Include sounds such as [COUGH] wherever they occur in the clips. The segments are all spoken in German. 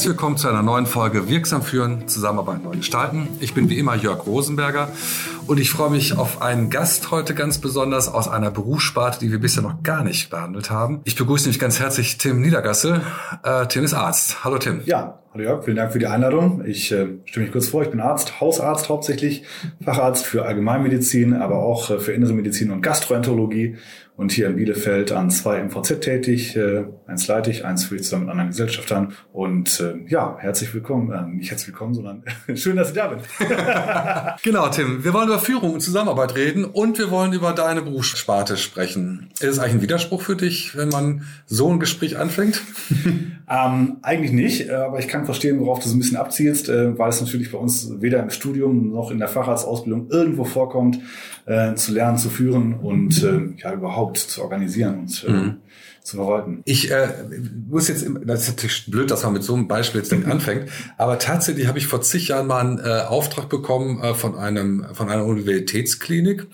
Herzlich willkommen zu einer neuen Folge Wirksam führen, Zusammenarbeit neu gestalten. Ich bin wie immer Jörg Rosenberger und ich freue mich auf einen Gast heute ganz besonders aus einer Berufssparte, die wir bisher noch gar nicht behandelt haben. Ich begrüße nämlich ganz herzlich Tim Niedergasse. Äh, Tim ist Arzt. Hallo Tim. Ja, hallo Jörg, vielen Dank für die Einladung. Ich äh, stelle mich kurz vor, ich bin Arzt, Hausarzt hauptsächlich, Facharzt für Allgemeinmedizin, aber auch äh, für Innere Medizin und Gastroenterologie und hier in Bielefeld an zwei MVZ tätig. Äh, eins leite ich, eins führe ich zusammen mit anderen Gesellschaftern. Und äh, ja, herzlich willkommen. Äh, nicht herzlich willkommen, sondern [LAUGHS] schön, dass ich da bin. [LAUGHS] genau, Tim. Wir wollen über Führung und Zusammenarbeit reden und wir wollen über deine Berufssparte sprechen. Ist es eigentlich ein Widerspruch für dich, wenn man so ein Gespräch anfängt? [LAUGHS] ähm, eigentlich nicht, äh, aber ich kann verstehen, worauf du so ein bisschen abzielst, äh, weil es natürlich bei uns weder im Studium noch in der Facharztausbildung irgendwo vorkommt, äh, zu lernen, zu führen und äh, ja überhaupt zu organisieren und äh, mhm. zu verwalten. Ich äh, muss jetzt, das ist natürlich blöd, dass man mit so einem Beispiel jetzt anfängt, aber tatsächlich habe ich vor zig Jahren mal einen äh, Auftrag bekommen äh, von einem von einer Universitätsklinik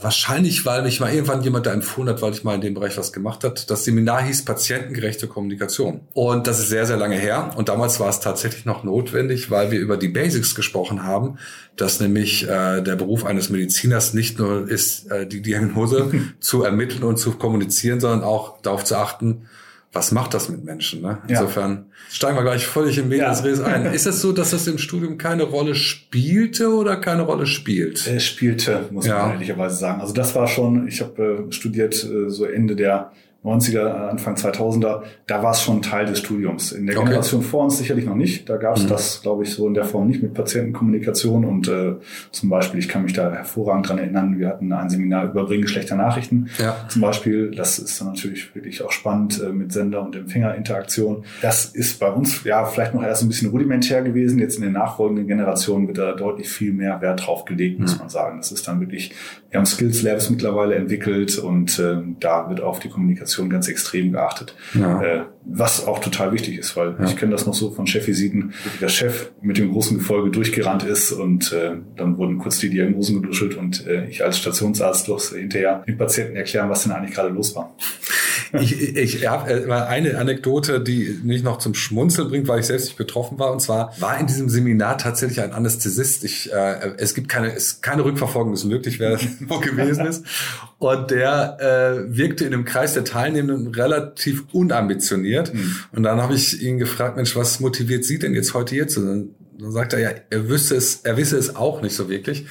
Wahrscheinlich, weil mich mal irgendwann jemand da empfohlen hat, weil ich mal in dem Bereich was gemacht hat. Das Seminar hieß Patientengerechte Kommunikation. Und das ist sehr, sehr lange her. Und damals war es tatsächlich noch notwendig, weil wir über die Basics gesprochen haben, dass nämlich äh, der Beruf eines Mediziners nicht nur ist, äh, die Diagnose [LAUGHS] zu ermitteln und zu kommunizieren, sondern auch darauf zu achten, was macht das mit Menschen? Ne? Insofern ja. steigen wir gleich völlig in Medias ja. ein. [LAUGHS] Ist es so, dass das im Studium keine Rolle spielte oder keine Rolle spielt? Es spielte, muss ja. man ehrlicherweise sagen. Also das war schon, ich habe äh, studiert äh, so Ende der 90er, Anfang 2000er, da war es schon Teil des Studiums. In der okay. Generation vor uns sicherlich noch nicht. Da gab es mhm. das, glaube ich, so in der Form nicht mit Patientenkommunikation. Und äh, zum Beispiel, ich kann mich da hervorragend dran erinnern, wir hatten ein Seminar über Bringen schlechter Nachrichten. Ja. Zum Beispiel, das ist dann natürlich wirklich auch spannend äh, mit Sender- und Empfängerinteraktion. Das ist bei uns ja vielleicht noch erst ein bisschen rudimentär gewesen. Jetzt in den nachfolgenden Generationen wird da deutlich viel mehr Wert drauf gelegt, muss mhm. man sagen. Das ist dann wirklich, wir haben Skills Labs mittlerweile entwickelt und äh, da wird auf die Kommunikation Kommunikation ganz extrem geachtet. Ja. Äh, was auch total wichtig ist, weil ja. ich kenne das noch so von Chefvisiten, der Chef mit dem großen Gefolge durchgerannt ist und äh, dann wurden kurz die Diagnosen geduschelt und äh, ich als Stationsarzt durfte hinterher den Patienten erklären, was denn eigentlich gerade los war. Ich, ich habe äh, eine Anekdote, die mich noch zum Schmunzeln bringt, weil ich selbst nicht betroffen war. Und zwar war in diesem Seminar tatsächlich ein Anästhesist. Ich, äh, es gibt keine, es, keine Rückverfolgung ist möglich, wer [LAUGHS] noch gewesen ist. Und der äh, wirkte in dem Kreis der Teilnehmenden relativ unambitioniert. Mhm. Und dann habe ich ihn gefragt, Mensch, was motiviert Sie denn jetzt heute hier zu sein? dann sagt er ja, er wüsste es, er wisse es auch nicht so wirklich.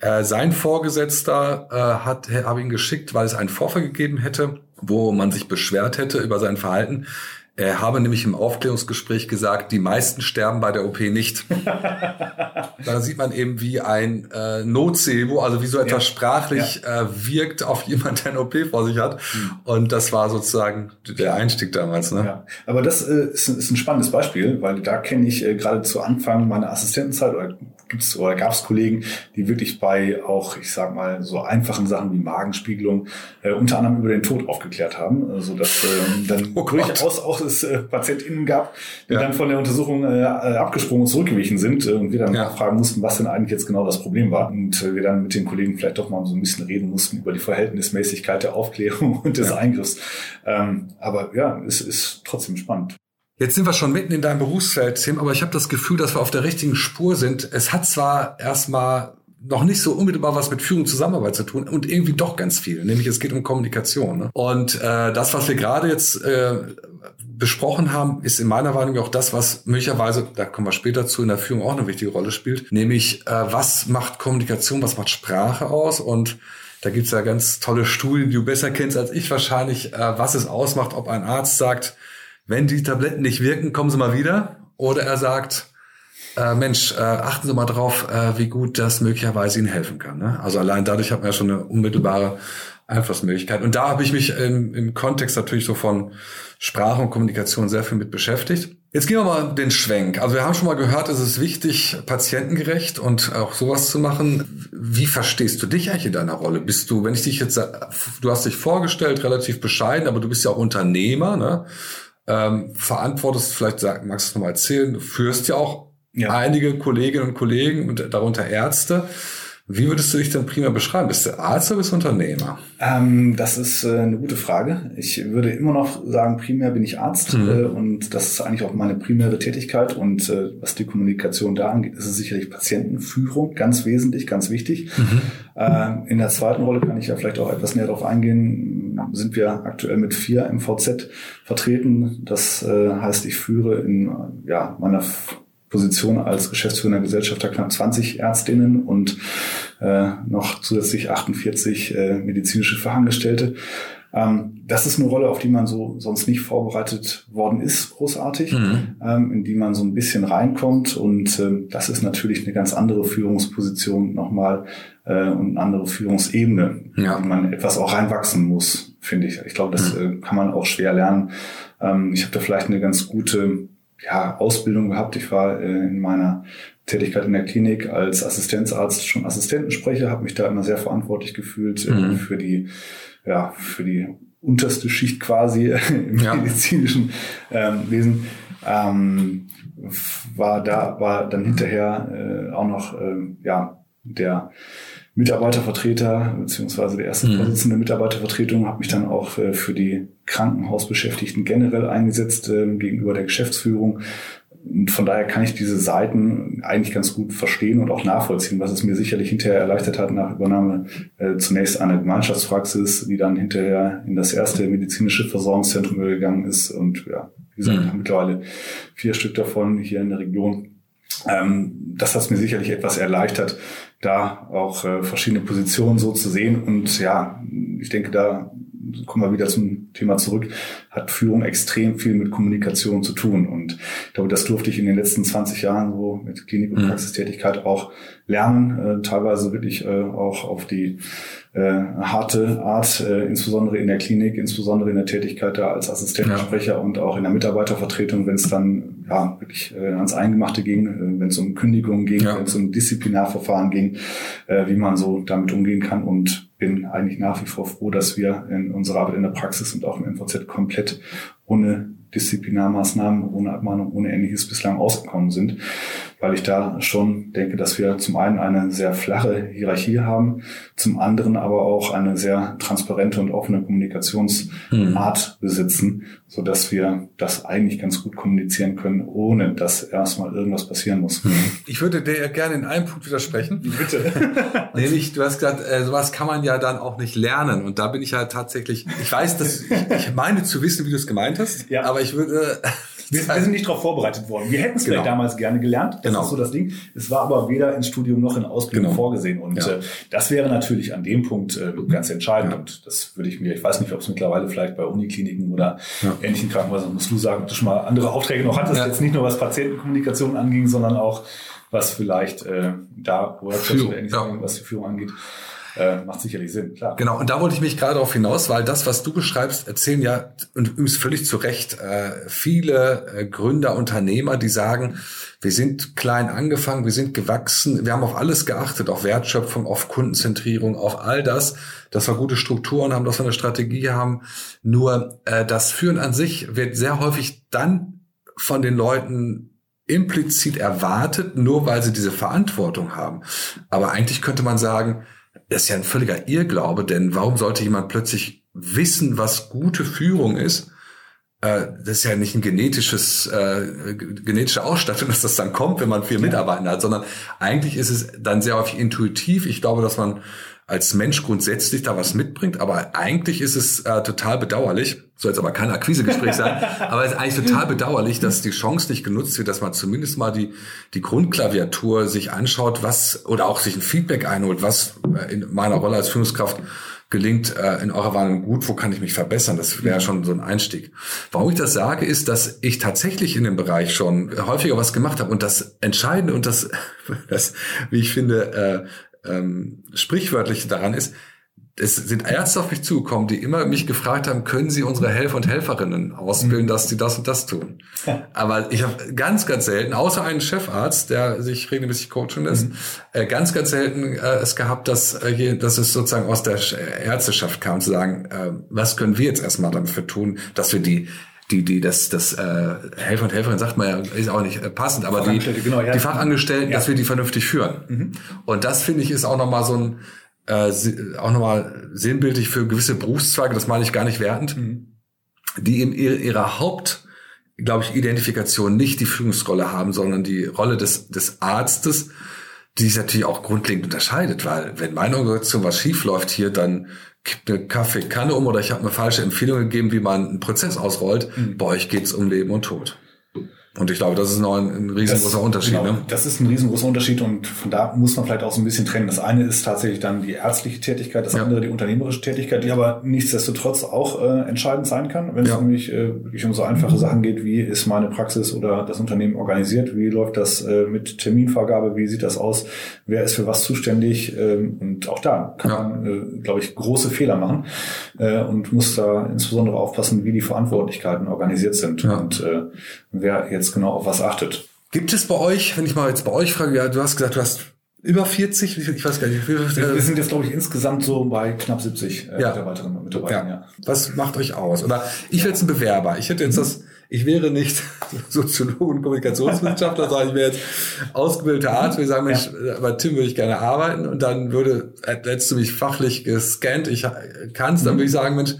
Äh, sein Vorgesetzter äh, hat, habe ihn geschickt, weil es einen Vorfall gegeben hätte wo man sich beschwert hätte über sein Verhalten. Er habe nämlich im Aufklärungsgespräch gesagt, die meisten sterben bei der OP nicht. [LAUGHS] da sieht man eben, wie ein äh, Nocebo, also wie so etwas ja. sprachlich ja. Äh, wirkt auf jemand, der eine OP vor sich hat. Mhm. Und das war sozusagen der Einstieg damals. Ne? Ja. Aber das äh, ist, ist ein spannendes Beispiel, weil da kenne ich äh, gerade zu Anfang meiner Assistentenzeit oder gibt's oder gab es Kollegen, die wirklich bei auch, ich sag mal, so einfachen Sachen wie Magenspiegelung äh, unter anderem über den Tod aufgeklärt haben, so also dass äh, dann oh durchaus auch es äh, PatientInnen gab, die ja. dann von der Untersuchung äh, abgesprungen und zurückgewichen sind äh, und wir dann ja. fragen mussten, was denn eigentlich jetzt genau das Problem war und äh, wir dann mit den Kollegen vielleicht doch mal so ein bisschen reden mussten über die Verhältnismäßigkeit der Aufklärung [LAUGHS] und des ja. Eingriffs. Ähm, aber ja, es ist trotzdem spannend. Jetzt sind wir schon mitten in deinem Berufsfeld, Tim, aber ich habe das Gefühl, dass wir auf der richtigen Spur sind. Es hat zwar erstmal noch nicht so unmittelbar was mit Führung und Zusammenarbeit zu tun und irgendwie doch ganz viel, nämlich es geht um Kommunikation. Ne? Und äh, das, was wir gerade jetzt äh, besprochen haben, ist in meiner Wahrnehmung auch das, was möglicherweise, da kommen wir später zu, in der Führung auch eine wichtige Rolle spielt, nämlich äh, was macht Kommunikation, was macht Sprache aus und da gibt's ja ganz tolle Studien, die du besser kennst als ich wahrscheinlich, äh, was es ausmacht, ob ein Arzt sagt, wenn die Tabletten nicht wirken, kommen Sie mal wieder. Oder er sagt, äh, Mensch, äh, achten Sie mal drauf, äh, wie gut das möglicherweise Ihnen helfen kann. Ne? Also allein dadurch hat man ja schon eine unmittelbare Einflussmöglichkeit. Und da habe ich mich im, im Kontext natürlich so von Sprache und Kommunikation sehr viel mit beschäftigt. Jetzt gehen wir mal den Schwenk. Also wir haben schon mal gehört, es ist wichtig, patientengerecht und auch sowas zu machen. Wie verstehst du dich eigentlich in deiner Rolle? Bist du, wenn ich dich jetzt, du hast dich vorgestellt, relativ bescheiden, aber du bist ja auch Unternehmer, ne? Ähm, verantwortest, vielleicht sag, magst du es nochmal erzählen, du führst ja auch ja. einige Kolleginnen und Kollegen und darunter Ärzte. Wie würdest du dich denn prima beschreiben? Bist du Arzt oder bist du Unternehmer? Ähm, das ist äh, eine gute Frage. Ich würde immer noch sagen, primär bin ich Arzt mhm. äh, und das ist eigentlich auch meine primäre Tätigkeit. Und äh, was die Kommunikation da angeht, ist es sicherlich Patientenführung, ganz wesentlich, ganz wichtig. Mhm. Ähm, in der zweiten Rolle kann ich ja vielleicht auch etwas näher darauf eingehen. Sind wir aktuell mit vier MVZ vertreten. Das äh, heißt, ich führe in ja, meiner Position als geschäftsführender Gesellschafter knapp 20 Ärztinnen und äh, noch zusätzlich 48 äh, medizinische Fachangestellte. Ähm, das ist eine Rolle, auf die man so sonst nicht vorbereitet worden ist, großartig, mhm. ähm, in die man so ein bisschen reinkommt. Und ähm, das ist natürlich eine ganz andere Führungsposition nochmal äh, und eine andere Führungsebene, ja. in man etwas auch reinwachsen muss, finde ich. Ich glaube, das mhm. äh, kann man auch schwer lernen. Ähm, ich habe da vielleicht eine ganz gute ja, Ausbildung gehabt. Ich war äh, in meiner Tätigkeit in der Klinik als Assistenzarzt schon Assistentensprecher, habe mich da immer sehr verantwortlich gefühlt äh, mhm. für die, ja, für die unterste Schicht quasi [LAUGHS] im ja. medizinischen ähm, Wesen. Ähm, war da, war dann hinterher äh, auch noch ähm, ja der Mitarbeitervertreter beziehungsweise der erste mhm. Vorsitzende Mitarbeitervertretung, habe mich dann auch äh, für die Krankenhausbeschäftigten generell eingesetzt äh, gegenüber der Geschäftsführung. Und von daher kann ich diese Seiten eigentlich ganz gut verstehen und auch nachvollziehen, was es mir sicherlich hinterher erleichtert hat nach Übernahme äh, zunächst einer Gemeinschaftspraxis, die dann hinterher in das erste medizinische Versorgungszentrum gegangen ist und ja, wie gesagt, mhm. mittlerweile vier Stück davon hier in der Region. Ähm, das hat mir sicherlich etwas erleichtert, da auch äh, verschiedene Positionen so zu sehen. Und ja, ich denke, da kommen wir wieder zum Thema zurück, hat Führung extrem viel mit Kommunikation zu tun. Und ich glaube, das durfte ich in den letzten 20 Jahren so mit Klinik- und mhm. Praxistätigkeit auch lernen, äh, teilweise wirklich äh, auch auf die harte Art, äh, insbesondere in der Klinik, insbesondere in der Tätigkeit da als Assistentensprecher ja. und auch in der Mitarbeitervertretung, wenn es dann ja wirklich äh, ans Eingemachte ging, äh, wenn es um Kündigungen ging, ja. wenn es um Disziplinarverfahren ging, äh, wie man so damit umgehen kann und bin eigentlich nach wie vor froh, dass wir in unserer Arbeit in der Praxis und auch im MVZ komplett ohne Disziplinarmaßnahmen, ohne Abmahnung, ohne ähnliches bislang ausgekommen sind weil ich da schon denke, dass wir zum einen eine sehr flache Hierarchie haben, zum anderen aber auch eine sehr transparente und offene Kommunikationsart mhm. besitzen, so dass wir das eigentlich ganz gut kommunizieren können, ohne dass erstmal irgendwas passieren muss. Mhm. Ich würde dir gerne in einem Punkt widersprechen. [LAUGHS] Bitte. [LAUGHS] Nämlich, du hast gesagt, äh, sowas kann man ja dann auch nicht lernen. Und da bin ich ja tatsächlich, ich weiß, dass ich meine zu wissen, wie du es gemeint hast, ja. aber ich würde [LAUGHS] wir, wir, sind nicht darauf vorbereitet worden. Wir hätten es genau. vielleicht damals gerne gelernt. Das genau. ist so das Ding. Es war aber weder ins Studium noch in Ausbildung genau. vorgesehen. Und ja. äh, das wäre natürlich an dem Punkt äh, ganz entscheidend. Ja. Und das würde ich mir, ich weiß nicht, ob es mittlerweile vielleicht bei Unikliniken oder ja. ähnlichen Krankenhäusern, musst du sagen, ob du schon mal andere Aufträge noch hattest. Jetzt nicht nur was Patientenkommunikation anging, sondern auch was vielleicht äh, da Workshops oder ähnliches, was die Führung angeht äh, macht sicherlich Sinn, klar. Genau, und da wollte ich mich gerade darauf hinaus, weil das, was du beschreibst, erzählen ja, und übrigens völlig zu Recht, äh, viele äh, Gründer, Unternehmer, die sagen, wir sind klein angefangen, wir sind gewachsen, wir haben auf alles geachtet, auf Wertschöpfung, auf Kundenzentrierung, auf all das, dass wir gute Strukturen haben, dass wir eine Strategie haben. Nur äh, das Führen an sich wird sehr häufig dann von den Leuten implizit erwartet, nur weil sie diese Verantwortung haben. Aber eigentlich könnte man sagen, das ist ja ein völliger Irrglaube, denn warum sollte jemand plötzlich wissen, was gute Führung ist? Äh, das ist ja nicht ein genetisches, äh, genetische Ausstattung, [LAUGHS] dass das dann kommt, wenn man viel Mitarbeiter hat, sondern eigentlich ist es dann sehr häufig intuitiv. Ich glaube, dass man als Mensch grundsätzlich da was mitbringt, aber eigentlich ist es äh, total bedauerlich, soll jetzt aber kein Akquisegespräch sein, [LAUGHS] aber es ist eigentlich total bedauerlich, dass die Chance nicht genutzt wird, dass man zumindest mal die, die Grundklaviatur sich anschaut, was, oder auch sich ein Feedback einholt, was äh, in meiner Rolle als Führungskraft gelingt äh, in eurer Wahrnehmung gut, wo kann ich mich verbessern? Das wäre schon so ein Einstieg. Warum ich das sage, ist, dass ich tatsächlich in dem Bereich schon häufiger was gemacht habe und das Entscheidende und das, [LAUGHS] das wie ich finde, äh, ähm, Sprichwörtliche daran ist, es sind Ärzte auf mich zugekommen, die immer mich gefragt haben, können Sie unsere Helfer und Helferinnen ausbilden, mhm. dass sie das und das tun. Aber ich habe ganz, ganz selten, außer einen Chefarzt, der sich regelmäßig coachen lässt, mhm. äh, ganz, ganz selten äh, es gehabt, dass, äh, hier, dass es sozusagen aus der Ärzteschaft kam, zu sagen, äh, was können wir jetzt erstmal dafür tun, dass wir die die, die, das, das äh, Helfer und Helferin sagt man ja, ist auch nicht äh, passend, aber die, genau, ja. die Fachangestellten, ja. dass wir die vernünftig führen. Mhm. Und das finde ich ist auch nochmal so ein, äh, auch nochmal sinnbildlich für gewisse Berufszweige, das meine ich gar nicht wertend, mhm. die in ihrer, Haupt, glaube ich, Identifikation nicht die Führungsrolle haben, sondern die Rolle des, des Arztes, die sich natürlich auch grundlegend unterscheidet, weil wenn meine Organisation was schief läuft hier, dann eine Kaffeekanne um oder ich habe eine falsche Empfehlung gegeben, wie man einen Prozess ausrollt. Mhm. Bei euch geht's um Leben und Tod. Und ich glaube, das ist noch ein, ein riesengroßer das, Unterschied. Genau, ne? Das ist ein riesengroßer Unterschied und von da muss man vielleicht auch so ein bisschen trennen. Das eine ist tatsächlich dann die ärztliche Tätigkeit, das ja. andere die unternehmerische Tätigkeit, die aber nichtsdestotrotz auch äh, entscheidend sein kann, wenn ja. es nämlich äh, wirklich um so einfache Sachen geht, wie ist meine Praxis oder das Unternehmen organisiert, wie läuft das äh, mit Terminvergabe, wie sieht das aus, wer ist für was zuständig ähm, und auch da kann ja. man, äh, glaube ich, große Fehler machen äh, und muss da insbesondere aufpassen, wie die Verantwortlichkeiten organisiert sind und äh, wer jetzt genau auf was achtet. Gibt es bei euch, wenn ich mal jetzt bei euch frage, ja, du hast gesagt, du hast über 40, ich weiß gar nicht, wie. Wir, sind jetzt, glaube ich, insgesamt so bei knapp 70 äh, ja. Mitarbeiterinnen und Mitarbeitern. Ja. ja. Was macht euch aus? Oder ich ja. jetzt ein Bewerber. Ich hätte jetzt das, ich wäre nicht [LAUGHS] Soziologe und Kommunikationswissenschaftler, sondern ich wäre jetzt ausgebildeter Arzt. Wir sagen, Mensch, ja. bei Tim würde ich gerne arbeiten und dann würde, hättest du mich fachlich gescannt, ich kannst, dann mhm. würde ich sagen, Mensch,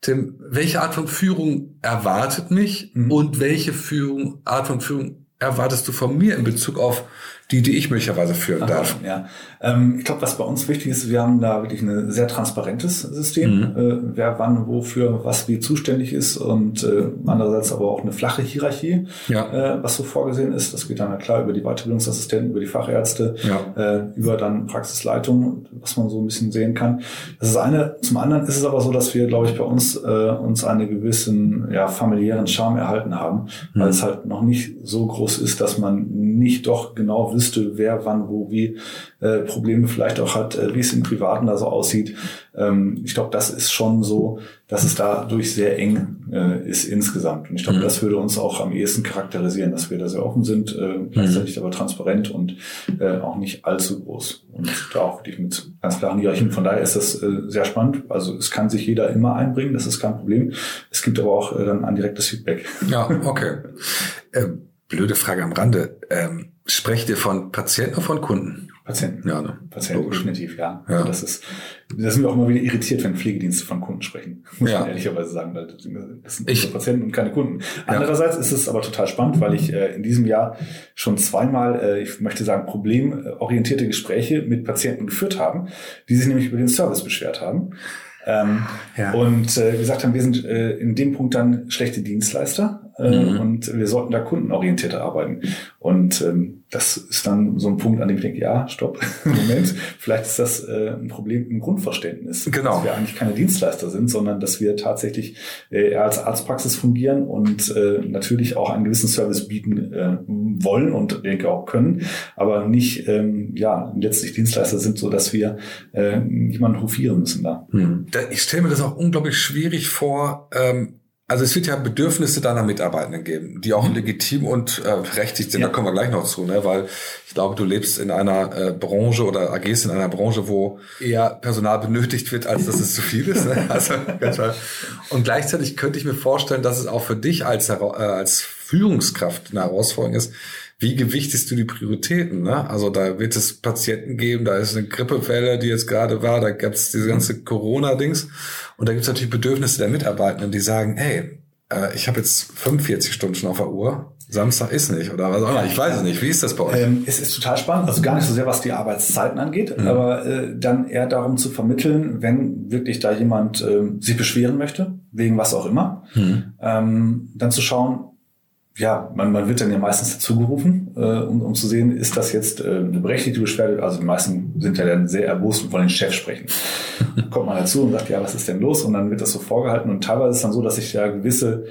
Tim, welche Art von Führung erwartet mich mhm. und welche Führung, Art von Führung erwartest du von mir in Bezug auf die, die ich möglicherweise führen darf. Ja, ähm, ich glaube, was bei uns wichtig ist, wir haben da wirklich ein sehr transparentes System, mhm. äh, wer wann, wofür, was wie zuständig ist und äh, andererseits aber auch eine flache Hierarchie, ja. äh, was so vorgesehen ist. Das geht dann klar über die Weiterbildungsassistenten, über die Fachärzte, ja. äh, über dann Praxisleitung, was man so ein bisschen sehen kann. Das ist eine. Zum anderen ist es aber so, dass wir, glaube ich, bei uns äh, uns einen gewissen ja, familiären Charme erhalten haben, mhm. weil es halt noch nicht so groß ist, dass man nicht doch genau wüsste, wer wann, wo, wie äh, Probleme vielleicht auch hat, äh, wie es im Privaten da so aussieht. Ähm, ich glaube, das ist schon so, dass es dadurch sehr eng äh, ist insgesamt. Und ich glaube, mhm. das würde uns auch am ehesten charakterisieren, dass wir da sehr offen sind, äh, gleichzeitig mhm. aber transparent und äh, auch nicht allzu groß. Und da auch wirklich mit ganz klaren Hierarchien. Von daher ist das äh, sehr spannend. Also es kann sich jeder immer einbringen, das ist kein Problem. Es gibt aber auch äh, dann ein direktes Feedback. Ja, okay. Äh, blöde Frage am Rande. Ähm, sprecht ihr von Patienten oder von Kunden? Patienten. Ja, ne? Patienten, Logisch. definitiv, ja. ja. Also das ist, da sind wir auch immer wieder irritiert, wenn Pflegedienste von Kunden sprechen. Muss ja. man ehrlicherweise sagen. Das sind ich, Patienten und keine Kunden. Andererseits ja. ist es aber total spannend, weil ich äh, in diesem Jahr schon zweimal, äh, ich möchte sagen, problemorientierte Gespräche mit Patienten geführt haben, die sich nämlich über den Service beschwert haben. Ähm, ja. Und äh, gesagt haben, wir sind äh, in dem Punkt dann schlechte Dienstleister mhm. und wir sollten da kundenorientierter arbeiten. Und ähm, das ist dann so ein Punkt, an dem ich denke, ja, stopp, [LAUGHS] Moment, vielleicht ist das äh, ein Problem im Grundverständnis, genau. dass wir eigentlich keine Dienstleister sind, sondern dass wir tatsächlich äh, als Arztpraxis fungieren und äh, natürlich auch einen gewissen Service bieten äh, wollen und denke auch können, aber nicht ähm, ja letztlich Dienstleister sind, so dass wir äh, jemanden hofieren müssen da. Mhm. Ich stelle mir das auch unglaublich schwierig vor. Ähm also es wird ja Bedürfnisse deiner Mitarbeitenden geben, die auch mhm. legitim und äh, berechtigt sind. Ja. Da kommen wir gleich noch zu, ne? weil ich glaube, du lebst in einer äh, Branche oder agierst in einer Branche, wo eher Personal benötigt wird, als dass es zu viel ist. Ne? [LAUGHS] Also, und gleichzeitig könnte ich mir vorstellen, dass es auch für dich als, äh, als Führungskraft eine Herausforderung ist, wie gewichtest du die Prioritäten? Ne? Also da wird es Patienten geben, da ist eine Grippewelle, die jetzt gerade war, da gab es diese ganze Corona-Dings. Und da gibt es natürlich Bedürfnisse der Mitarbeitenden, die sagen, hey, äh, ich habe jetzt 45 Stunden schon auf der Uhr, Samstag ist nicht oder was auch immer. Ich weiß es nicht. Wie ist das bei euch? Ähm, es ist total spannend. Also gar nicht so sehr, was die Arbeitszeiten angeht, mhm. aber äh, dann eher darum zu vermitteln, wenn wirklich da jemand äh, sich beschweren möchte, wegen was auch immer, mhm. ähm, dann zu schauen, ja, man, man wird dann ja meistens dazu gerufen, äh, um, um zu sehen, ist das jetzt äh, eine berechtigte Beschwerde. Also die meisten sind ja dann sehr erbost und wollen den Chef sprechen. [LAUGHS] Kommt man dazu und sagt, ja, was ist denn los? Und dann wird das so vorgehalten. Und teilweise ist es dann so, dass ich ja gewisse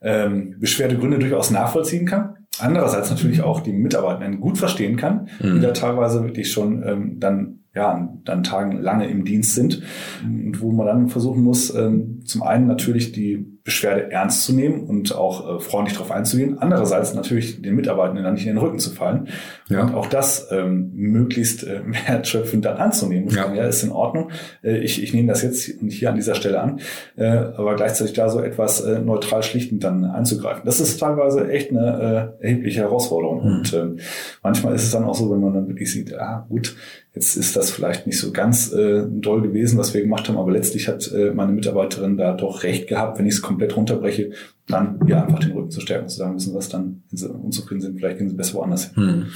ähm, Beschwerdegründe durchaus nachvollziehen kann. Andererseits natürlich auch die Mitarbeitenden gut verstehen kann, mhm. die da teilweise wirklich schon ähm, dann ja, dann Tagen lange im Dienst sind und wo man dann versuchen muss, ähm, zum einen natürlich die Beschwerde ernst zu nehmen und auch äh, freundlich darauf einzugehen. Andererseits natürlich den Mitarbeitenden dann nicht in den Rücken zu fallen ja. und auch das ähm, möglichst äh, [LAUGHS] wertschöpfend dann anzunehmen. Ja. Sagen, ja, ist in Ordnung. Äh, ich, ich nehme das jetzt hier an dieser Stelle an, äh, aber gleichzeitig da so etwas äh, neutral schlichtend dann einzugreifen. Das ist teilweise echt eine äh, erhebliche Herausforderung. Mhm. Und äh, manchmal ist es dann auch so, wenn man dann wirklich sieht, ah gut, Jetzt ist das vielleicht nicht so ganz äh, doll gewesen, was wir gemacht haben, aber letztlich hat äh, meine Mitarbeiterin da doch recht gehabt, wenn ich es komplett runterbreche, dann ja einfach den Rücken zu stärken und zu sagen, wissen was, dann, wenn sie unzufrieden sind, vielleicht gehen sie besser woanders hin. Hm.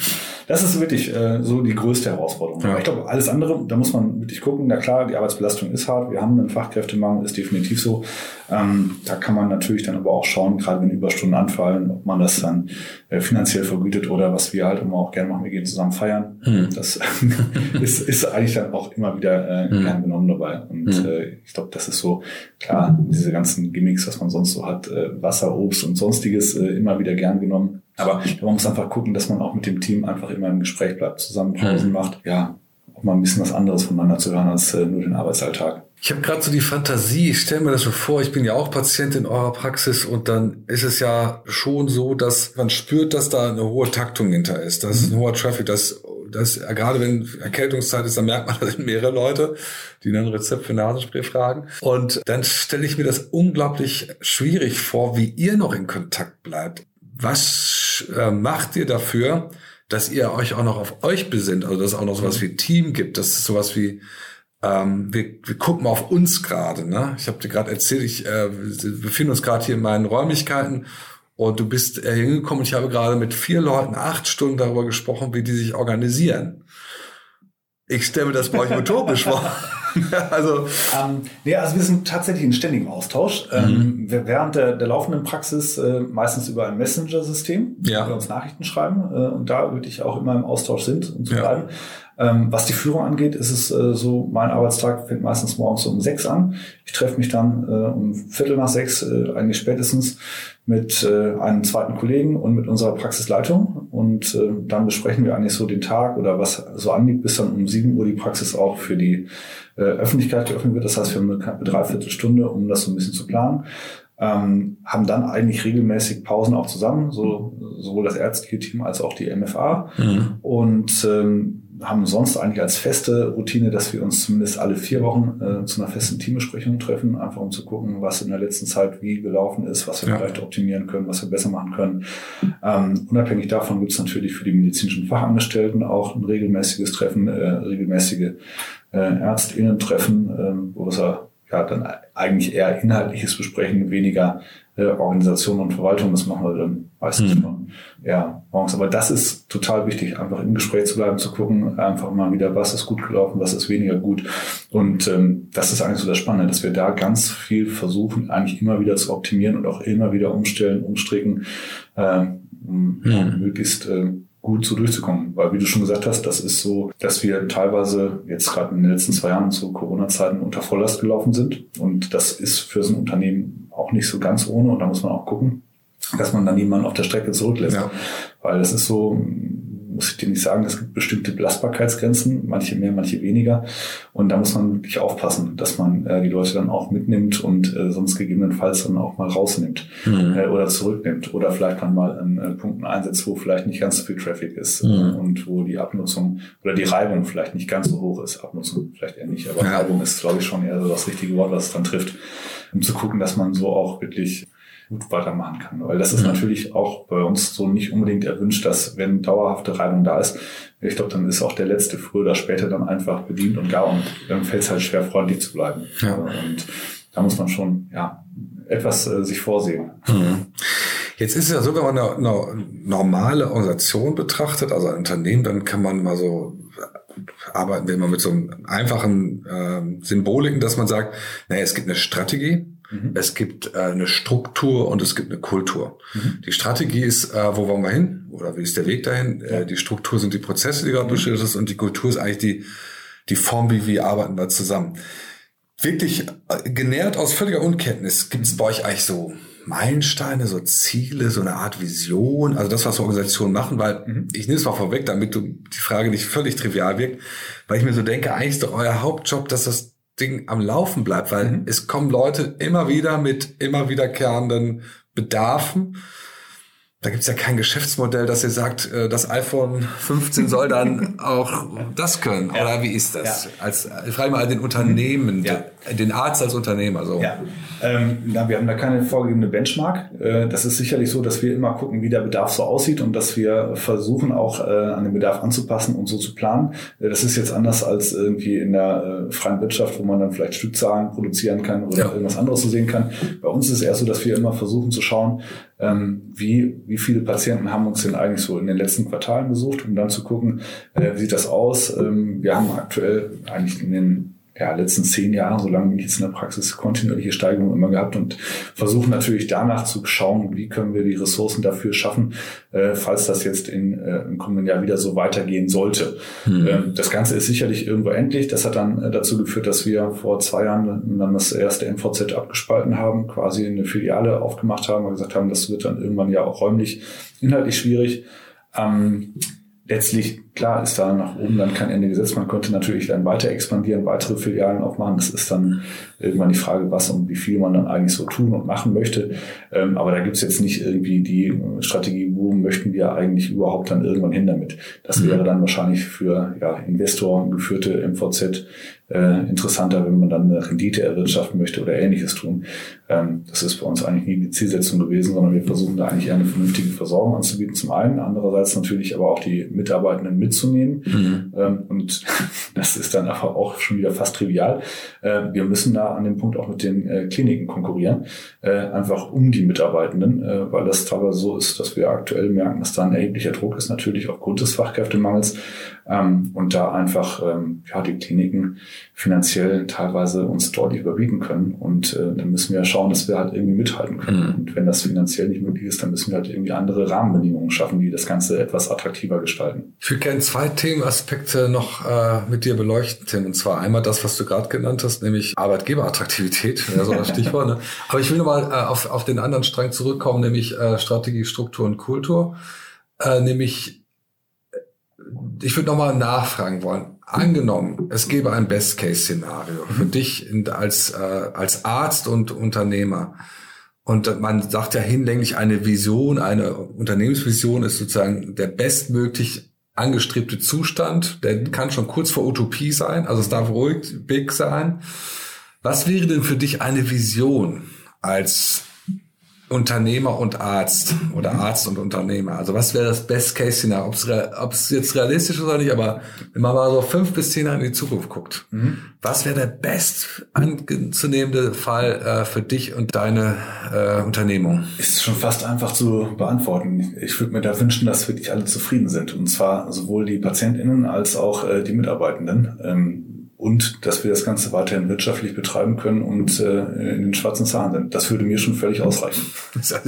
Das ist wirklich äh, so die größte Herausforderung. Ja. ich glaube, alles andere, da muss man wirklich gucken. Na klar, die Arbeitsbelastung ist hart. Wir haben einen Fachkräftemangel, ist definitiv so. Ähm, da kann man natürlich dann aber auch schauen, gerade wenn Überstunden anfallen, ob man das dann äh, finanziell vergütet oder was wir halt immer auch gerne machen, wir gehen zusammen feiern. Hm. Das [LAUGHS] ist, ist eigentlich dann auch immer wieder äh, hm. gern genommen dabei. Und hm. äh, ich glaube, das ist so, klar, diese ganzen Gimmicks, was man sonst so hat, äh, Wasser, Obst und sonstiges äh, immer wieder gern genommen. Aber man muss einfach gucken, dass man auch mit dem Team einfach immer im Gespräch bleibt, zusammen Pausen mhm. macht. Ja, auch mal ein bisschen was anderes voneinander zu hören als äh, nur den Arbeitsalltag. Ich habe gerade so die Fantasie, ich stelle mir das so vor, ich bin ja auch Patient in eurer Praxis und dann ist es ja schon so, dass man spürt, dass da eine hohe Taktung hinter ist. Das ist ein mhm. hoher Traffic, das das, gerade wenn Erkältungszeit ist, dann merkt man, [LAUGHS] da sind mehrere Leute, die dann Rezept für Nasenspray fragen. Und dann stelle ich mir das unglaublich schwierig vor, wie ihr noch in Kontakt bleibt. Was äh, macht ihr dafür, dass ihr euch auch noch auf euch besinnt? Also dass es auch noch sowas wie Team gibt, dass es sowas wie ähm, wir, wir gucken auf uns gerade. Ne? Ich habe dir gerade erzählt, ich äh, wir befinden uns gerade hier in meinen Räumlichkeiten und du bist äh, hingekommen und ich habe gerade mit vier Leuten acht Stunden darüber gesprochen, wie die sich organisieren. Ich stelle mir das bei euch utopisch vor. [LAUGHS] [LAUGHS] also, ähm, nee, also wir sind tatsächlich in ständigem Austausch. Ähm, mhm. während der, der laufenden Praxis äh, meistens über ein Messenger-System, ja. wo wir uns Nachrichten schreiben äh, und da wirklich auch immer im Austausch sind, um zu ja. bleiben. Ähm, was die Führung angeht, ist es äh, so, mein Arbeitstag fängt meistens morgens um sechs an. Ich treffe mich dann äh, um Viertel nach sechs, äh, eigentlich spätestens, mit äh, einem zweiten Kollegen und mit unserer Praxisleitung. Und äh, dann besprechen wir eigentlich so den Tag oder was so anliegt, bis dann um sieben Uhr die Praxis auch für die äh, Öffentlichkeit geöffnet wird. Das heißt, wir haben eine Dreiviertelstunde, um das so ein bisschen zu planen. Ähm, haben dann eigentlich regelmäßig Pausen auch zusammen, so sowohl das ärztliche Team als auch die MFA. Mhm. Und ähm, haben sonst eigentlich als feste Routine, dass wir uns zumindest alle vier Wochen äh, zu einer festen Teambesprechung treffen, einfach um zu gucken, was in der letzten Zeit wie gelaufen ist, was wir ja. vielleicht optimieren können, was wir besser machen können. Ähm, unabhängig davon gibt es natürlich für die medizinischen Fachangestellten auch ein regelmäßiges Treffen, äh, regelmäßige äh, Ärztinnen-Treffen, äh, wo wir ja dann eigentlich eher Inhaltliches besprechen, weniger äh, Organisation und Verwaltung. Das machen wir dann meistens mhm. von ja, morgens. Aber das ist total wichtig, einfach im Gespräch zu bleiben, zu gucken, einfach mal wieder, was ist gut gelaufen, was ist weniger gut. Und ähm, das ist eigentlich so das Spannende, dass wir da ganz viel versuchen, eigentlich immer wieder zu optimieren und auch immer wieder umstellen, umstricken, äh, um mhm. möglichst äh, gut so durchzukommen. Weil wie du schon gesagt hast, das ist so, dass wir teilweise jetzt gerade in den letzten zwei Jahren zu Corona-Zeiten unter Volllast gelaufen sind. Und das ist für so ein Unternehmen auch nicht so ganz ohne. Und da muss man auch gucken, dass man dann niemanden auf der Strecke zurücklässt. Ja. Weil das ist so, muss ich dir nicht sagen, es gibt bestimmte Belastbarkeitsgrenzen, manche mehr, manche weniger. Und da muss man wirklich aufpassen, dass man äh, die Leute dann auch mitnimmt und äh, sonst gegebenenfalls dann auch mal rausnimmt mhm. äh, oder zurücknimmt. Oder vielleicht dann mal an äh, Punkten einsetzt, wo vielleicht nicht ganz so viel Traffic ist mhm. und wo die Abnutzung oder die Reibung vielleicht nicht ganz so hoch ist. Abnutzung vielleicht eher nicht, aber ja. Reibung ist, glaube ich, schon eher so das richtige Wort, was es dann trifft, um zu gucken, dass man so auch wirklich gut weitermachen kann. Weil das ist mhm. natürlich auch bei uns so nicht unbedingt erwünscht, dass wenn dauerhafte Reibung da ist, ich glaube, dann ist auch der letzte früher oder später dann einfach bedient und gar und dann fällt es halt schwer, freundlich zu bleiben. Ja. Und da muss man schon, ja, etwas äh, sich vorsehen. Mhm. Jetzt ist es ja so, wenn man eine, eine normale Organisation betrachtet, also ein Unternehmen, dann kann man mal so arbeiten, wenn man mit so einem einfachen äh, Symboliken, dass man sagt, naja, es gibt eine Strategie, Mhm. Es gibt äh, eine Struktur und es gibt eine Kultur. Mhm. Die Strategie ist, äh, wo wollen wir hin? Oder wie ist der Weg dahin? Äh, die Struktur sind die Prozesse, die gerade mhm. beschrieben ist, und die Kultur ist eigentlich die, die Form, wie wir arbeiten da zusammen. Wirklich äh, genährt aus völliger Unkenntnis gibt es bei euch eigentlich so Meilensteine, so Ziele, so eine Art Vision, also das, was Organisationen machen, weil mhm. ich nehme es mal vorweg, damit du die Frage nicht völlig trivial wirkt, weil ich mir so denke, eigentlich ist doch euer Hauptjob, dass das Ding am Laufen bleibt, weil mhm. es kommen Leute immer wieder mit immer wiederkehrenden Bedarfen da gibt's ja kein Geschäftsmodell, dass ihr sagt, äh, das iPhone 15 soll dann [LAUGHS] auch das können. Ja. Oder wie ist das? Ja. Als, ich frage mal den Unternehmen, ja. den Arzt als Unternehmer. So. Ja. Ähm, na, wir haben da keine vorgegebene Benchmark. Äh, das ist sicherlich so, dass wir immer gucken, wie der Bedarf so aussieht und dass wir versuchen, auch äh, an den Bedarf anzupassen und so zu planen. Äh, das ist jetzt anders als irgendwie in der äh, freien Wirtschaft, wo man dann vielleicht Stückzahlen produzieren kann oder irgendwas anderes so sehen kann. Bei uns ist es eher so, dass wir immer versuchen zu schauen, ähm, wie, wie viele Patienten haben uns denn eigentlich so in den letzten Quartalen besucht, um dann zu gucken, äh, wie sieht das aus. Ähm, wir haben aktuell eigentlich in den ja, letzten zehn Jahren, so lange bin ich jetzt in der Praxis, kontinuierliche Steigerung immer gehabt und versuchen natürlich danach zu schauen, wie können wir die Ressourcen dafür schaffen, äh, falls das jetzt in, äh, im kommenden Jahr wieder so weitergehen sollte. Mhm. Ähm, das Ganze ist sicherlich irgendwo endlich. Das hat dann äh, dazu geführt, dass wir vor zwei Jahren dann das erste MVZ abgespalten haben, quasi eine Filiale aufgemacht haben und gesagt haben, das wird dann irgendwann ja auch räumlich inhaltlich schwierig. Ähm, letztlich, klar, ist da nach oben dann kein Ende gesetzt. Man könnte natürlich dann weiter expandieren, weitere Filialen aufmachen. Das ist dann irgendwann die Frage, was und wie viel man dann eigentlich so tun und machen möchte. Ähm, aber da gibt's jetzt nicht irgendwie die Strategie, wo möchten wir eigentlich überhaupt dann irgendwann hin damit. Das mhm. wäre dann wahrscheinlich für ja, Investoren geführte MVZ äh, interessanter, wenn man dann eine Rendite erwirtschaften möchte oder ähnliches tun. Ähm, das ist bei uns eigentlich nie die Zielsetzung gewesen, sondern wir versuchen da eigentlich eher eine vernünftige Versorgung anzubieten zum einen, andererseits natürlich aber auch die Mitarbeitenden mitzunehmen. Mhm. Ähm, und [LAUGHS] das ist dann aber auch schon wieder fast trivial. Äh, wir müssen da an dem Punkt auch mit den äh, Kliniken konkurrieren, äh, einfach um die Mitarbeitenden, äh, weil das teilweise so ist, dass wir aktuell merken, dass da ein erheblicher Druck ist, natürlich aufgrund des Fachkräftemangels ähm, und da einfach ähm, ja die Kliniken finanziell teilweise uns deutlich überbieten können und äh, dann müssen wir schauen, dass wir halt irgendwie mithalten können mhm. und wenn das finanziell nicht möglich ist, dann müssen wir halt irgendwie andere Rahmenbedingungen schaffen, die das Ganze etwas attraktiver gestalten. Ich würde gerne zwei Themenaspekte noch äh, mit dir beleuchten, Tim, und zwar einmal das, was du gerade genannt hast, nämlich Arbeitgeberattraktivität, ja, so das Stichwort. Ne? Aber ich will nochmal äh, auf, auf den anderen Strang zurückkommen, nämlich äh, Strategie, Struktur und Kultur, äh, nämlich ich würde nochmal nachfragen wollen. Angenommen, es gäbe ein Best-Case-Szenario für mhm. dich als, äh, als Arzt und Unternehmer. Und man sagt ja hinlänglich, eine Vision, eine Unternehmensvision ist sozusagen der bestmöglich angestrebte Zustand. Der kann schon kurz vor Utopie sein, also es darf ruhig big sein. Was wäre denn für dich eine Vision als Unternehmer und Arzt oder Arzt und Unternehmer. Also was wäre das Best-Case-Szenario? Ob es jetzt realistisch ist oder nicht, aber wenn man mal so fünf bis zehn Jahre in die Zukunft guckt, mhm. was wäre der best anzunehmende Fall äh, für dich und deine äh, Unternehmung? Ist schon fast einfach zu beantworten. Ich würde mir da wünschen, dass wirklich alle zufrieden sind. Und zwar sowohl die PatientInnen als auch äh, die Mitarbeitenden. Ähm, und dass wir das Ganze weiterhin wirtschaftlich betreiben können und äh, in den schwarzen Zahlen sind. Das würde mir schon völlig ausreichen. [LAUGHS] Sehr,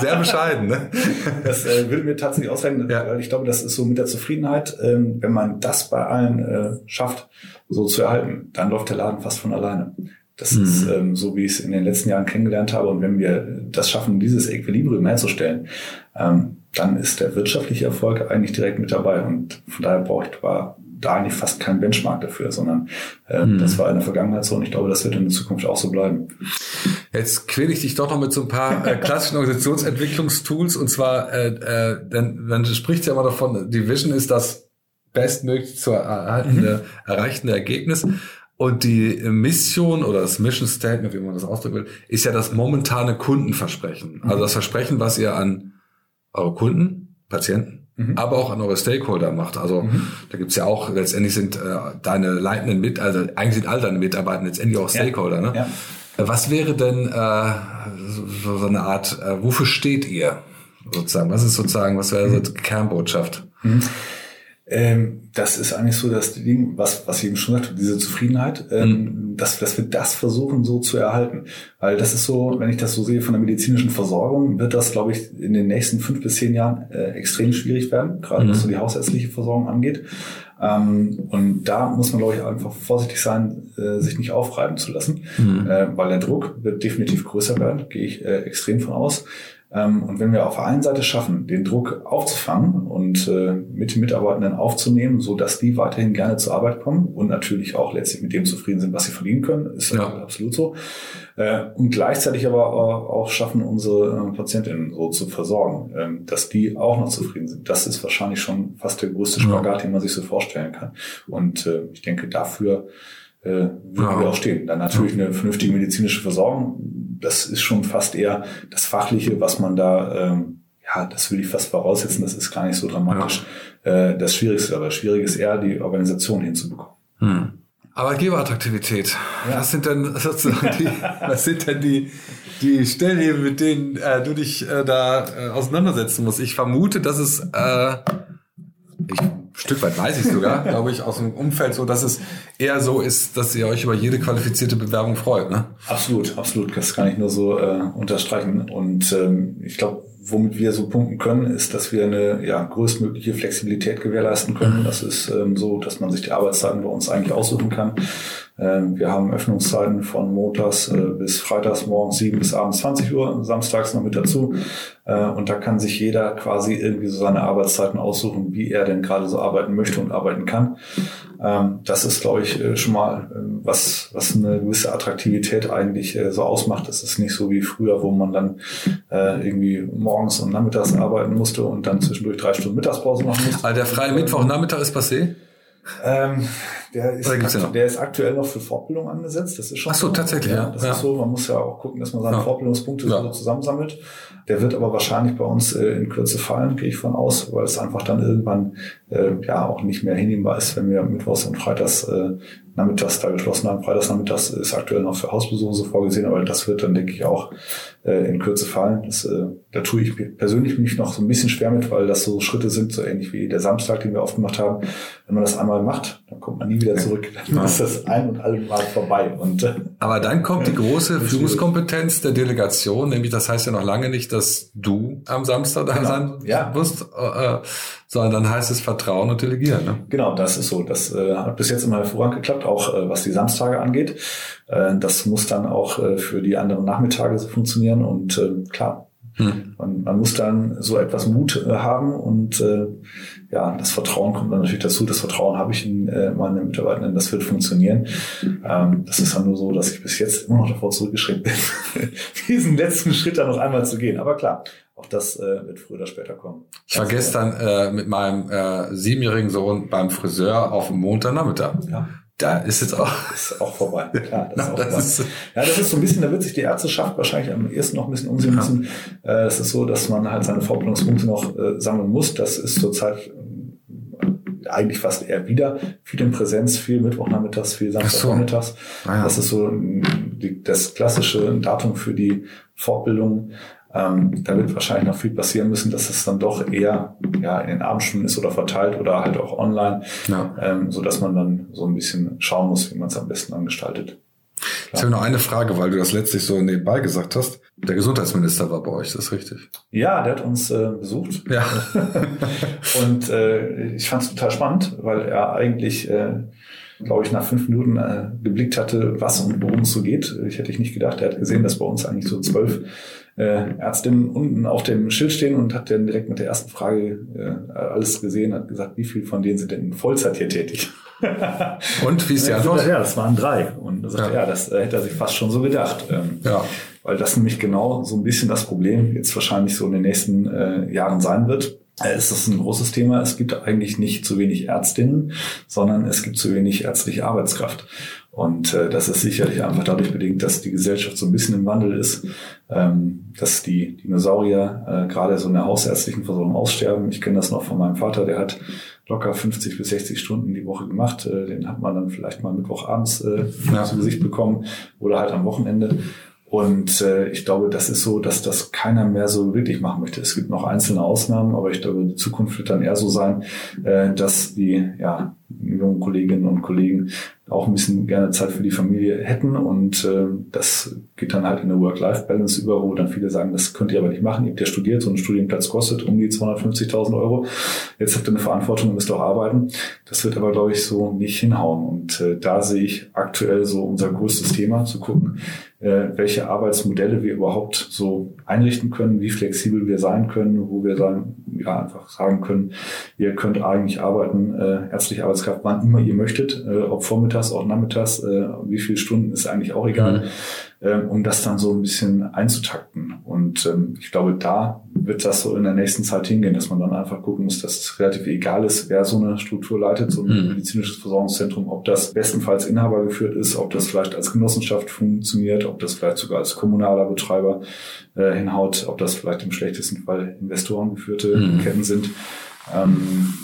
sehr bescheiden. Ne? [LAUGHS] Das äh, würde mir tatsächlich ausreichen, ja. weil ich glaube, das ist so mit der Zufriedenheit, ähm, wenn man das bei allen äh, schafft, so zu erhalten, dann läuft der Laden fast von alleine. Das mhm. ist ähm, so, wie ich es in den letzten Jahren kennengelernt habe. Und wenn wir das schaffen, dieses Equilibrium herzustellen, ähm, dann ist der wirtschaftliche Erfolg eigentlich direkt mit dabei. Und von daher brauche ich da eigentlich fast kein Benchmark dafür, sondern äh, mhm. das war in der Vergangenheit so und ich glaube, das wird in der Zukunft auch so bleiben. Jetzt quäle ich dich doch noch mit so ein paar äh, klassischen Organisationsentwicklungstools und zwar, äh, äh, denn man spricht ja immer davon, die Vision ist das bestmöglich zu erhaltende, mhm. erreichende Ergebnis. Und die Mission oder das Mission Statement, wie man das ausdrücken will, ist ja das momentane Kundenversprechen. Also das Versprechen, was ihr an eure Kunden, Patienten, mhm. aber auch an eure Stakeholder macht. Also mhm. da gibt's ja auch, letztendlich sind äh, deine leitenden mit, also eigentlich sind all deine Mitarbeiter letztendlich auch Stakeholder. Ja. Ne? Ja. Äh, was wäre denn äh, so, so eine Art, äh, wofür steht ihr sozusagen? Was ist sozusagen, was wäre so die Kernbotschaft? Mhm. Ähm, das ist eigentlich so das Ding, was, was ich eben schon sagte, diese Zufriedenheit, ähm, mhm. dass, dass wir das versuchen so zu erhalten. Weil das ist so, wenn ich das so sehe von der medizinischen Versorgung, wird das, glaube ich, in den nächsten fünf bis zehn Jahren äh, extrem schwierig werden, gerade mhm. was so die hausärztliche Versorgung angeht. Ähm, und da muss man, glaube ich, einfach vorsichtig sein, äh, sich nicht aufreiben zu lassen, mhm. äh, weil der Druck wird definitiv größer werden, gehe ich äh, extrem von aus. Ähm, und wenn wir auf der einen Seite schaffen, den Druck aufzufangen und äh, mit den Mitarbeitenden aufzunehmen, so dass die weiterhin gerne zur Arbeit kommen und natürlich auch letztlich mit dem zufrieden sind, was sie verdienen können, ist ja. absolut so. Äh, und gleichzeitig aber auch schaffen, unsere äh, Patientinnen so zu versorgen, ähm, dass die auch noch zufrieden sind. Das ist wahrscheinlich schon fast der größte Spagat, den man sich so vorstellen kann. Und ich denke, dafür äh, würden ja. wir auch stehen. Dann natürlich eine vernünftige medizinische Versorgung. Das ist schon fast eher das Fachliche, was man da, ähm, ja, das will ich fast voraussetzen, das ist gar nicht so dramatisch. Ja. Äh, das Schwierigste, aber schwierig ist eher, die Organisation hinzubekommen. Hm. Arbeitgeberattraktivität. Ja. Was sind denn [LAUGHS] sozusagen die, was sind denn die, die Stellhebel, mit denen äh, du dich äh, da äh, auseinandersetzen musst? Ich vermute, dass es äh, ich, Stück weit weiß ich sogar, [LAUGHS] glaube ich, aus dem Umfeld so, dass es eher so ist, dass ihr euch über jede qualifizierte Bewerbung freut. Ne? Absolut, absolut. Das kann ich nur so äh, unterstreichen. Und ähm, ich glaube, womit wir so punkten können, ist, dass wir eine ja, größtmögliche Flexibilität gewährleisten können. Das ist ähm, so, dass man sich die Arbeitszeiten bei uns eigentlich aussuchen kann. Ähm, wir haben Öffnungszeiten von montags äh, bis freitags morgens 7 bis abends 20 Uhr, samstags noch mit dazu. Äh, und da kann sich jeder quasi irgendwie so seine Arbeitszeiten aussuchen, wie er denn gerade so arbeiten möchte und arbeiten kann. Ähm, das ist, glaube ich, äh, schon mal was, was eine gewisse Attraktivität eigentlich so ausmacht. Das ist nicht so wie früher, wo man dann irgendwie morgens und nachmittags arbeiten musste und dann zwischendurch drei Stunden Mittagspause machen musste. Also der freie Mittwochnachmittag ist passé? Ähm, der, ist aktu- der ist aktuell noch für Fortbildung angesetzt. Das ist schon Ach so, tatsächlich, ja. Das ja. ist so. Man muss ja auch gucken, dass man seine ja. Fortbildungspunkte ja. so zusammensammelt. Der wird aber wahrscheinlich bei uns äh, in Kürze fallen, gehe ich von aus, weil es einfach dann irgendwann äh, ja auch nicht mehr hinnehmbar ist, wenn wir mittwochs und freitags äh, nachmittags da geschlossen haben. Freitags nachmittags ist aktuell noch für Hausbesuche so vorgesehen, aber das wird dann, denke ich, auch äh, in Kürze fallen. Das, äh, da tue ich persönlich mich noch so ein bisschen schwer mit, weil das so Schritte sind, so ähnlich wie der Samstag, den wir aufgemacht haben. Wenn man das einmal macht, dann kommt man nie wieder zurück. Dann ist das ein und alle Mal vorbei. Und, äh, aber dann kommt die große [LAUGHS] Führungskompetenz der Delegation, nämlich das heißt ja noch lange nicht, dass du am Samstag da genau. sein ja. musst, äh, sondern dann heißt es Vertrauen und Delegieren. Ne? Genau, das ist so. Das äh, hat bis jetzt immer hervorragend geklappt, auch äh, was die Samstage angeht. Äh, das muss dann auch äh, für die anderen Nachmittage so funktionieren und äh, klar. Hm. Man, man, muss dann so etwas Mut äh, haben und äh, ja, das Vertrauen kommt dann natürlich dazu. Das Vertrauen habe ich in äh, meine Mitarbeitenden, das wird funktionieren. Ähm, das ist dann nur so, dass ich bis jetzt immer noch davor zurückgeschreckt bin, [LAUGHS] diesen letzten Schritt dann noch einmal zu gehen. Aber klar, auch das äh, wird früher oder später kommen. Ich war gestern äh, mit meinem äh, siebenjährigen Sohn beim Friseur auf dem Montagnachmittag. Ja. Da ist jetzt auch ist auch vorbei. [LAUGHS] Klar, das, ist auch das vorbei. Ist, ja, das ist so ein bisschen, da wird sich die Ärzteschaft wahrscheinlich am ersten noch ein bisschen umsehen müssen. Ja. Äh, es ist so, dass man halt seine Fortbildungspunkte noch äh, sammeln muss. Das ist zurzeit äh, eigentlich fast eher wieder viel in Präsenz, viel Mittwochnachmittags, viel Samstagnachmittags. So. Ah, ja. Das ist so die, das klassische Datum für die Fortbildung. Ähm, da wird wahrscheinlich noch viel passieren müssen, dass es dann doch eher ja, in den Abendstunden ist oder verteilt oder halt auch online, ja. ähm, so dass man dann so ein bisschen schauen muss, wie man es am besten angestaltet. Ich habe noch eine Frage, weil du das letztlich so nebenbei gesagt hast. Der Gesundheitsminister war bei euch, das ist richtig? Ja, der hat uns äh, besucht. Ja. [LAUGHS] Und äh, ich fand es total spannend, weil er eigentlich, äh, glaube ich, nach fünf Minuten äh, geblickt hatte, was und worum es so geht. Ich hätte ich nicht gedacht. Er hat gesehen, dass bei uns eigentlich so zwölf äh, Ärztin unten auf dem Schild stehen und hat dann direkt mit der ersten Frage äh, alles gesehen, hat gesagt, wie viel von denen sind denn in Vollzeit hier tätig? [LAUGHS] und wie ist die Antwort? Ja, das waren drei. Und er sagte, ja. ja, das äh, hätte er sich fast schon so gedacht. Ähm, ja. Weil das nämlich genau so ein bisschen das Problem jetzt wahrscheinlich so in den nächsten äh, Jahren sein wird. Äh, ist das ein großes Thema. Es gibt eigentlich nicht zu wenig Ärztinnen, sondern es gibt zu wenig ärztliche Arbeitskraft. Und äh, das ist sicherlich einfach dadurch bedingt, dass die Gesellschaft so ein bisschen im Wandel ist, ähm, dass die Dinosaurier äh, gerade so in der hausärztlichen Versorgung aussterben. Ich kenne das noch von meinem Vater, der hat locker 50 bis 60 Stunden die Woche gemacht. Äh, den hat man dann vielleicht mal Mittwochabends äh, ja. zu Gesicht bekommen oder halt am Wochenende. Und äh, ich glaube, das ist so, dass das keiner mehr so wirklich machen möchte. Es gibt noch einzelne Ausnahmen, aber ich glaube, die Zukunft wird dann eher so sein, äh, dass die ja, jungen Kolleginnen und Kollegen auch ein bisschen gerne Zeit für die Familie hätten. Und äh, das geht dann halt in eine Work-Life-Balance über, wo dann viele sagen, das könnt ihr aber nicht machen, ihr habt ja studiert, so ein Studienplatz kostet um die 250.000 Euro, jetzt habt ihr eine Verantwortung müsst auch arbeiten. Das wird aber, glaube ich, so nicht hinhauen. Und äh, da sehe ich aktuell so unser größtes Thema, zu gucken, äh, welche Arbeitsmodelle wir überhaupt so einrichten können, wie flexibel wir sein können, wo wir sagen, ja, einfach sagen können, ihr könnt eigentlich arbeiten, äh, ärztliche Arbeitskraft, wann immer ihr möchtet, äh, ob vormittags, auch nachmittags, äh, wie viele Stunden ist eigentlich auch egal. Mhm ähm, um das dann so ein bisschen einzutakten. Und ähm, ich glaube, da wird das so in der nächsten Zeit hingehen, dass man dann einfach gucken muss, dass es relativ egal ist, wer so eine Struktur leitet, so ein mhm. medizinisches Versorgungszentrum, ob das bestenfalls Inhaber geführt ist, ob das vielleicht als Genossenschaft funktioniert, ob das vielleicht sogar als kommunaler Betreiber äh, hinhaut, ob das vielleicht im schlechtesten Fall Investoren geführte mhm. Ketten sind. Ähm,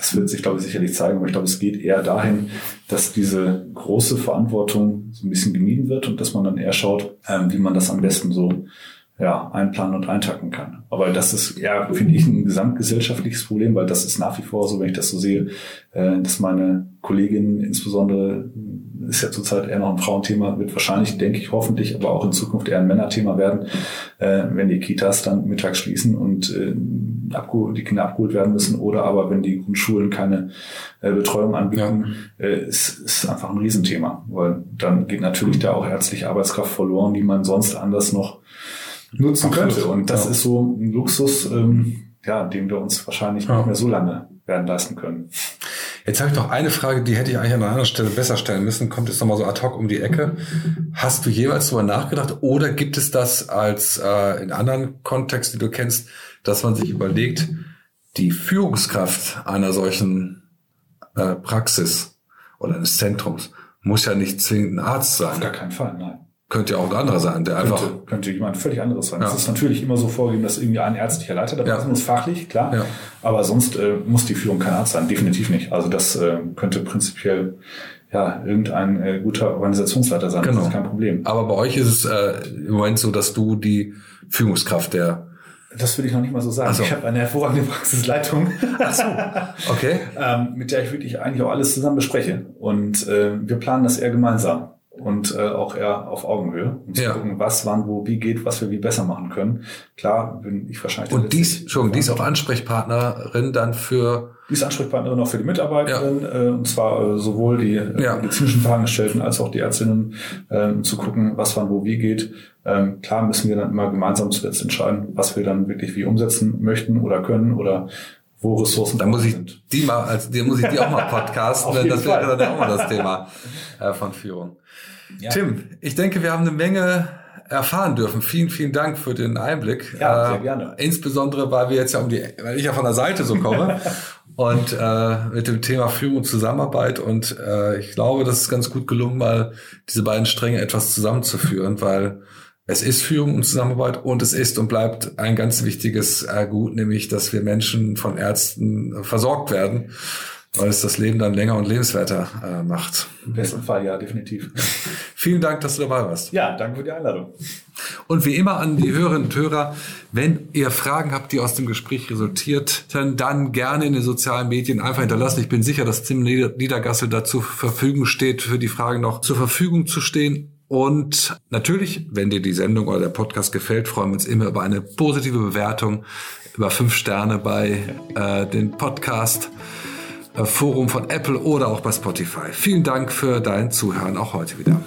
das wird sich, glaube ich, sicherlich zeigen, aber ich glaube, es geht eher dahin, dass diese große Verantwortung so ein bisschen gemieden wird und dass man dann eher schaut, ähm, wie man das am besten so ja, einplanen und eintacken kann. Aber das ist ja, finde ich, ein gesamtgesellschaftliches Problem, weil das ist nach wie vor so, wenn ich das so sehe, äh, dass meine Kolleginnen insbesondere ist ja zurzeit eher noch ein Frauenthema, wird wahrscheinlich, denke ich, hoffentlich, aber auch in Zukunft eher ein Männerthema werden, äh, wenn die Kitas dann mittags schließen und äh, die Kinder abgeholt werden müssen oder aber wenn die Grundschulen keine äh, Betreuung anbieten, ja. äh, ist, ist einfach ein Riesenthema, weil dann geht natürlich da auch ärztliche Arbeitskraft verloren, die man sonst anders noch nutzen könnte. Und das ja. ist so ein Luxus, ähm, ja, den wir uns wahrscheinlich ja. nicht mehr so lange werden leisten können. Jetzt habe ich noch eine Frage, die hätte ich eigentlich an einer anderen Stelle besser stellen müssen. Kommt jetzt nochmal so ad hoc um die Ecke. Hast du jeweils darüber nachgedacht oder gibt es das als äh, in anderen Kontexten, die du kennst, dass man sich überlegt, die Führungskraft einer solchen äh, Praxis oder eines Zentrums muss ja nicht zwingend ein Arzt sein. Auf gar keinen Fall, nein. Könnte ja auch ein anderer sein, der könnte, einfach. Könnte jemand völlig anderes sein. Es ist natürlich immer so vorgegeben, dass irgendwie ein ärztlicher Leiter dabei ja. ist, muss fachlich, klar. Ja. Aber sonst äh, muss die Führung kein Arzt sein, definitiv nicht. Also das äh, könnte prinzipiell ja, irgendein äh, guter Organisationsleiter sein. Genau. Das ist kein Problem. Aber bei euch ist es äh, im Moment so, dass du die Führungskraft der das würde ich noch nicht mal so sagen. So. Ich habe eine hervorragende Praxisleitung, Ach so. okay. [LAUGHS] ähm, mit der ich wirklich eigentlich auch alles zusammen bespreche. Und äh, wir planen das eher gemeinsam und äh, auch eher auf Augenhöhe, um zu ja. gucken, was, wann, wo, wie geht, was wir wie besser machen können. Klar, bin ich wahrscheinlich. Und dies, schon, dies auch Ansprechpartnerin dann für. Die ist Ansprechpartnerin auch für die Mitarbeiterin, ja. äh, und zwar äh, sowohl die äh, ja. medizinischen Fahangestellten als auch die Ärztinnen, äh, zu gucken, was, wann, wo, wie geht. Ähm, klar müssen wir dann immer gemeinsam zuletzt entscheiden, was wir dann wirklich wie umsetzen möchten oder können oder wo Ressourcen da muss ich sind. die mal, als die muss ich die auch mal [LAUGHS] podcasten, das wäre dann auch mal das Thema äh, von Führung. Ja. Tim, ich denke, wir haben eine Menge erfahren dürfen. Vielen, vielen Dank für den Einblick. Ja, sehr äh, gerne. Insbesondere, weil wir jetzt ja um die, weil ich ja von der Seite so komme [LAUGHS] und äh, mit dem Thema Führung und Zusammenarbeit und äh, ich glaube, das ist ganz gut gelungen, mal diese beiden Stränge etwas zusammenzuführen, weil es ist Führung und Zusammenarbeit und es ist und bleibt ein ganz wichtiges äh, Gut, nämlich, dass wir Menschen von Ärzten versorgt werden, weil es das Leben dann länger und lebenswerter äh, macht. Im besten Fall, ja, definitiv. [LAUGHS] Vielen Dank, dass du dabei warst. Ja, danke für die Einladung. Und wie immer an die Hörerinnen und Hörer, wenn ihr Fragen habt, die aus dem Gespräch resultierten, dann gerne in den sozialen Medien einfach hinterlassen. Ich bin sicher, dass Tim Niedergassel dazu Verfügung steht, für die Fragen noch zur Verfügung zu stehen. Und natürlich, wenn dir die Sendung oder der Podcast gefällt, freuen wir uns immer über eine positive Bewertung, über fünf Sterne bei äh, den Podcast Forum von Apple oder auch bei Spotify. Vielen Dank für dein Zuhören auch heute wieder.